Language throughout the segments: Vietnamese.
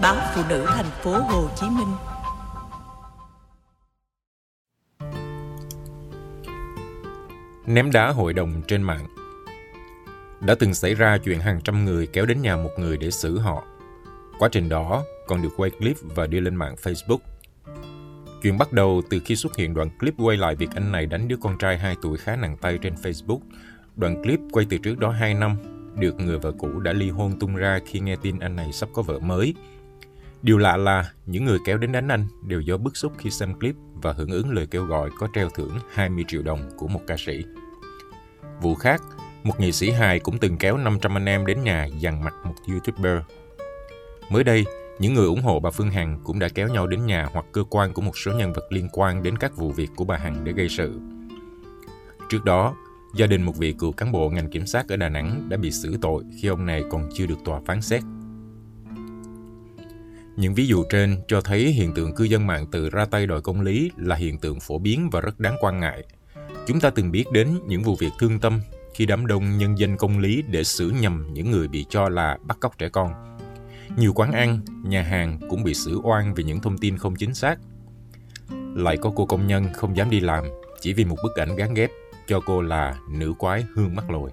báo phụ nữ thành phố Hồ Chí Minh. Ném đá hội đồng trên mạng Đã từng xảy ra chuyện hàng trăm người kéo đến nhà một người để xử họ. Quá trình đó còn được quay clip và đưa lên mạng Facebook. Chuyện bắt đầu từ khi xuất hiện đoạn clip quay lại việc anh này đánh đứa con trai 2 tuổi khá nặng tay trên Facebook. Đoạn clip quay từ trước đó 2 năm, được người vợ cũ đã ly hôn tung ra khi nghe tin anh này sắp có vợ mới. Điều lạ là những người kéo đến đánh anh đều do bức xúc khi xem clip và hưởng ứng lời kêu gọi có treo thưởng 20 triệu đồng của một ca sĩ. Vụ khác, một nghệ sĩ hài cũng từng kéo 500 anh em đến nhà dằn mặt một YouTuber. Mới đây, những người ủng hộ bà Phương Hằng cũng đã kéo nhau đến nhà hoặc cơ quan của một số nhân vật liên quan đến các vụ việc của bà Hằng để gây sự. Trước đó, gia đình một vị cựu cán bộ ngành kiểm sát ở Đà Nẵng đã bị xử tội khi ông này còn chưa được tòa phán xét. Những ví dụ trên cho thấy hiện tượng cư dân mạng tự ra tay đòi công lý là hiện tượng phổ biến và rất đáng quan ngại. Chúng ta từng biết đến những vụ việc thương tâm khi đám đông nhân dân công lý để xử nhầm những người bị cho là bắt cóc trẻ con. Nhiều quán ăn, nhà hàng cũng bị xử oan vì những thông tin không chính xác. Lại có cô công nhân không dám đi làm chỉ vì một bức ảnh gán ghép cho cô là nữ quái hương mắt lồi.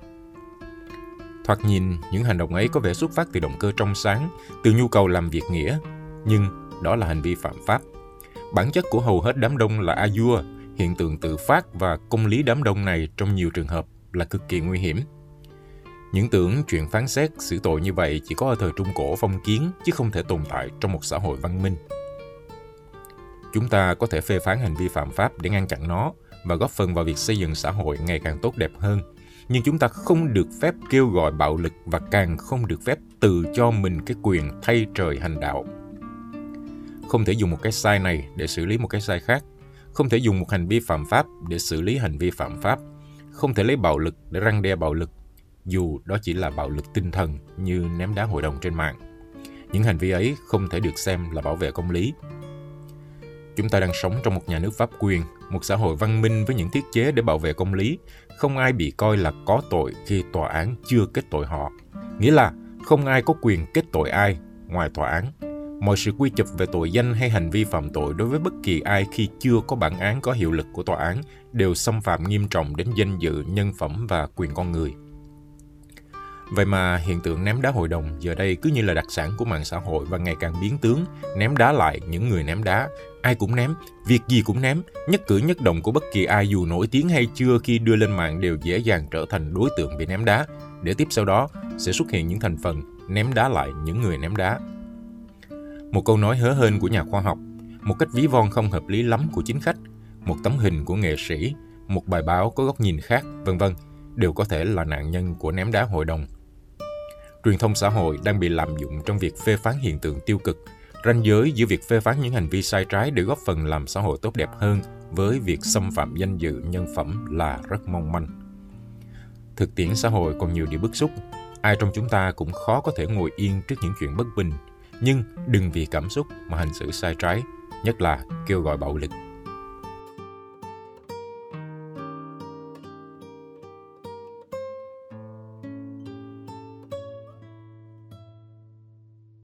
Thoạt nhìn, những hành động ấy có vẻ xuất phát từ động cơ trong sáng, từ nhu cầu làm việc nghĩa, nhưng đó là hành vi phạm pháp. Bản chất của hầu hết đám đông là a vua, hiện tượng tự phát và công lý đám đông này trong nhiều trường hợp là cực kỳ nguy hiểm. Những tưởng chuyện phán xét, xử tội như vậy chỉ có ở thời Trung Cổ phong kiến chứ không thể tồn tại trong một xã hội văn minh. Chúng ta có thể phê phán hành vi phạm pháp để ngăn chặn nó và góp phần vào việc xây dựng xã hội ngày càng tốt đẹp hơn. Nhưng chúng ta không được phép kêu gọi bạo lực và càng không được phép tự cho mình cái quyền thay trời hành đạo. Không thể dùng một cái sai này để xử lý một cái sai khác. Không thể dùng một hành vi phạm pháp để xử lý hành vi phạm pháp. Không thể lấy bạo lực để răng đe bạo lực, dù đó chỉ là bạo lực tinh thần như ném đá hội đồng trên mạng. Những hành vi ấy không thể được xem là bảo vệ công lý. Chúng ta đang sống trong một nhà nước pháp quyền, một xã hội văn minh với những thiết chế để bảo vệ công lý. Không ai bị coi là có tội khi tòa án chưa kết tội họ. Nghĩa là không ai có quyền kết tội ai ngoài tòa án. Mọi sự quy chụp về tội danh hay hành vi phạm tội đối với bất kỳ ai khi chưa có bản án có hiệu lực của tòa án đều xâm phạm nghiêm trọng đến danh dự, nhân phẩm và quyền con người. Vậy mà hiện tượng ném đá hội đồng giờ đây cứ như là đặc sản của mạng xã hội và ngày càng biến tướng, ném đá lại những người ném đá. Ai cũng ném, việc gì cũng ném, nhất cử nhất động của bất kỳ ai dù nổi tiếng hay chưa khi đưa lên mạng đều dễ dàng trở thành đối tượng bị ném đá. Để tiếp sau đó sẽ xuất hiện những thành phần ném đá lại những người ném đá. Một câu nói hớ hên của nhà khoa học, một cách ví von không hợp lý lắm của chính khách, một tấm hình của nghệ sĩ, một bài báo có góc nhìn khác, vân vân đều có thể là nạn nhân của ném đá hội đồng truyền thông xã hội đang bị lạm dụng trong việc phê phán hiện tượng tiêu cực. Ranh giới giữa việc phê phán những hành vi sai trái để góp phần làm xã hội tốt đẹp hơn với việc xâm phạm danh dự nhân phẩm là rất mong manh. Thực tiễn xã hội còn nhiều điều bức xúc. Ai trong chúng ta cũng khó có thể ngồi yên trước những chuyện bất bình. Nhưng đừng vì cảm xúc mà hành xử sai trái, nhất là kêu gọi bạo lực.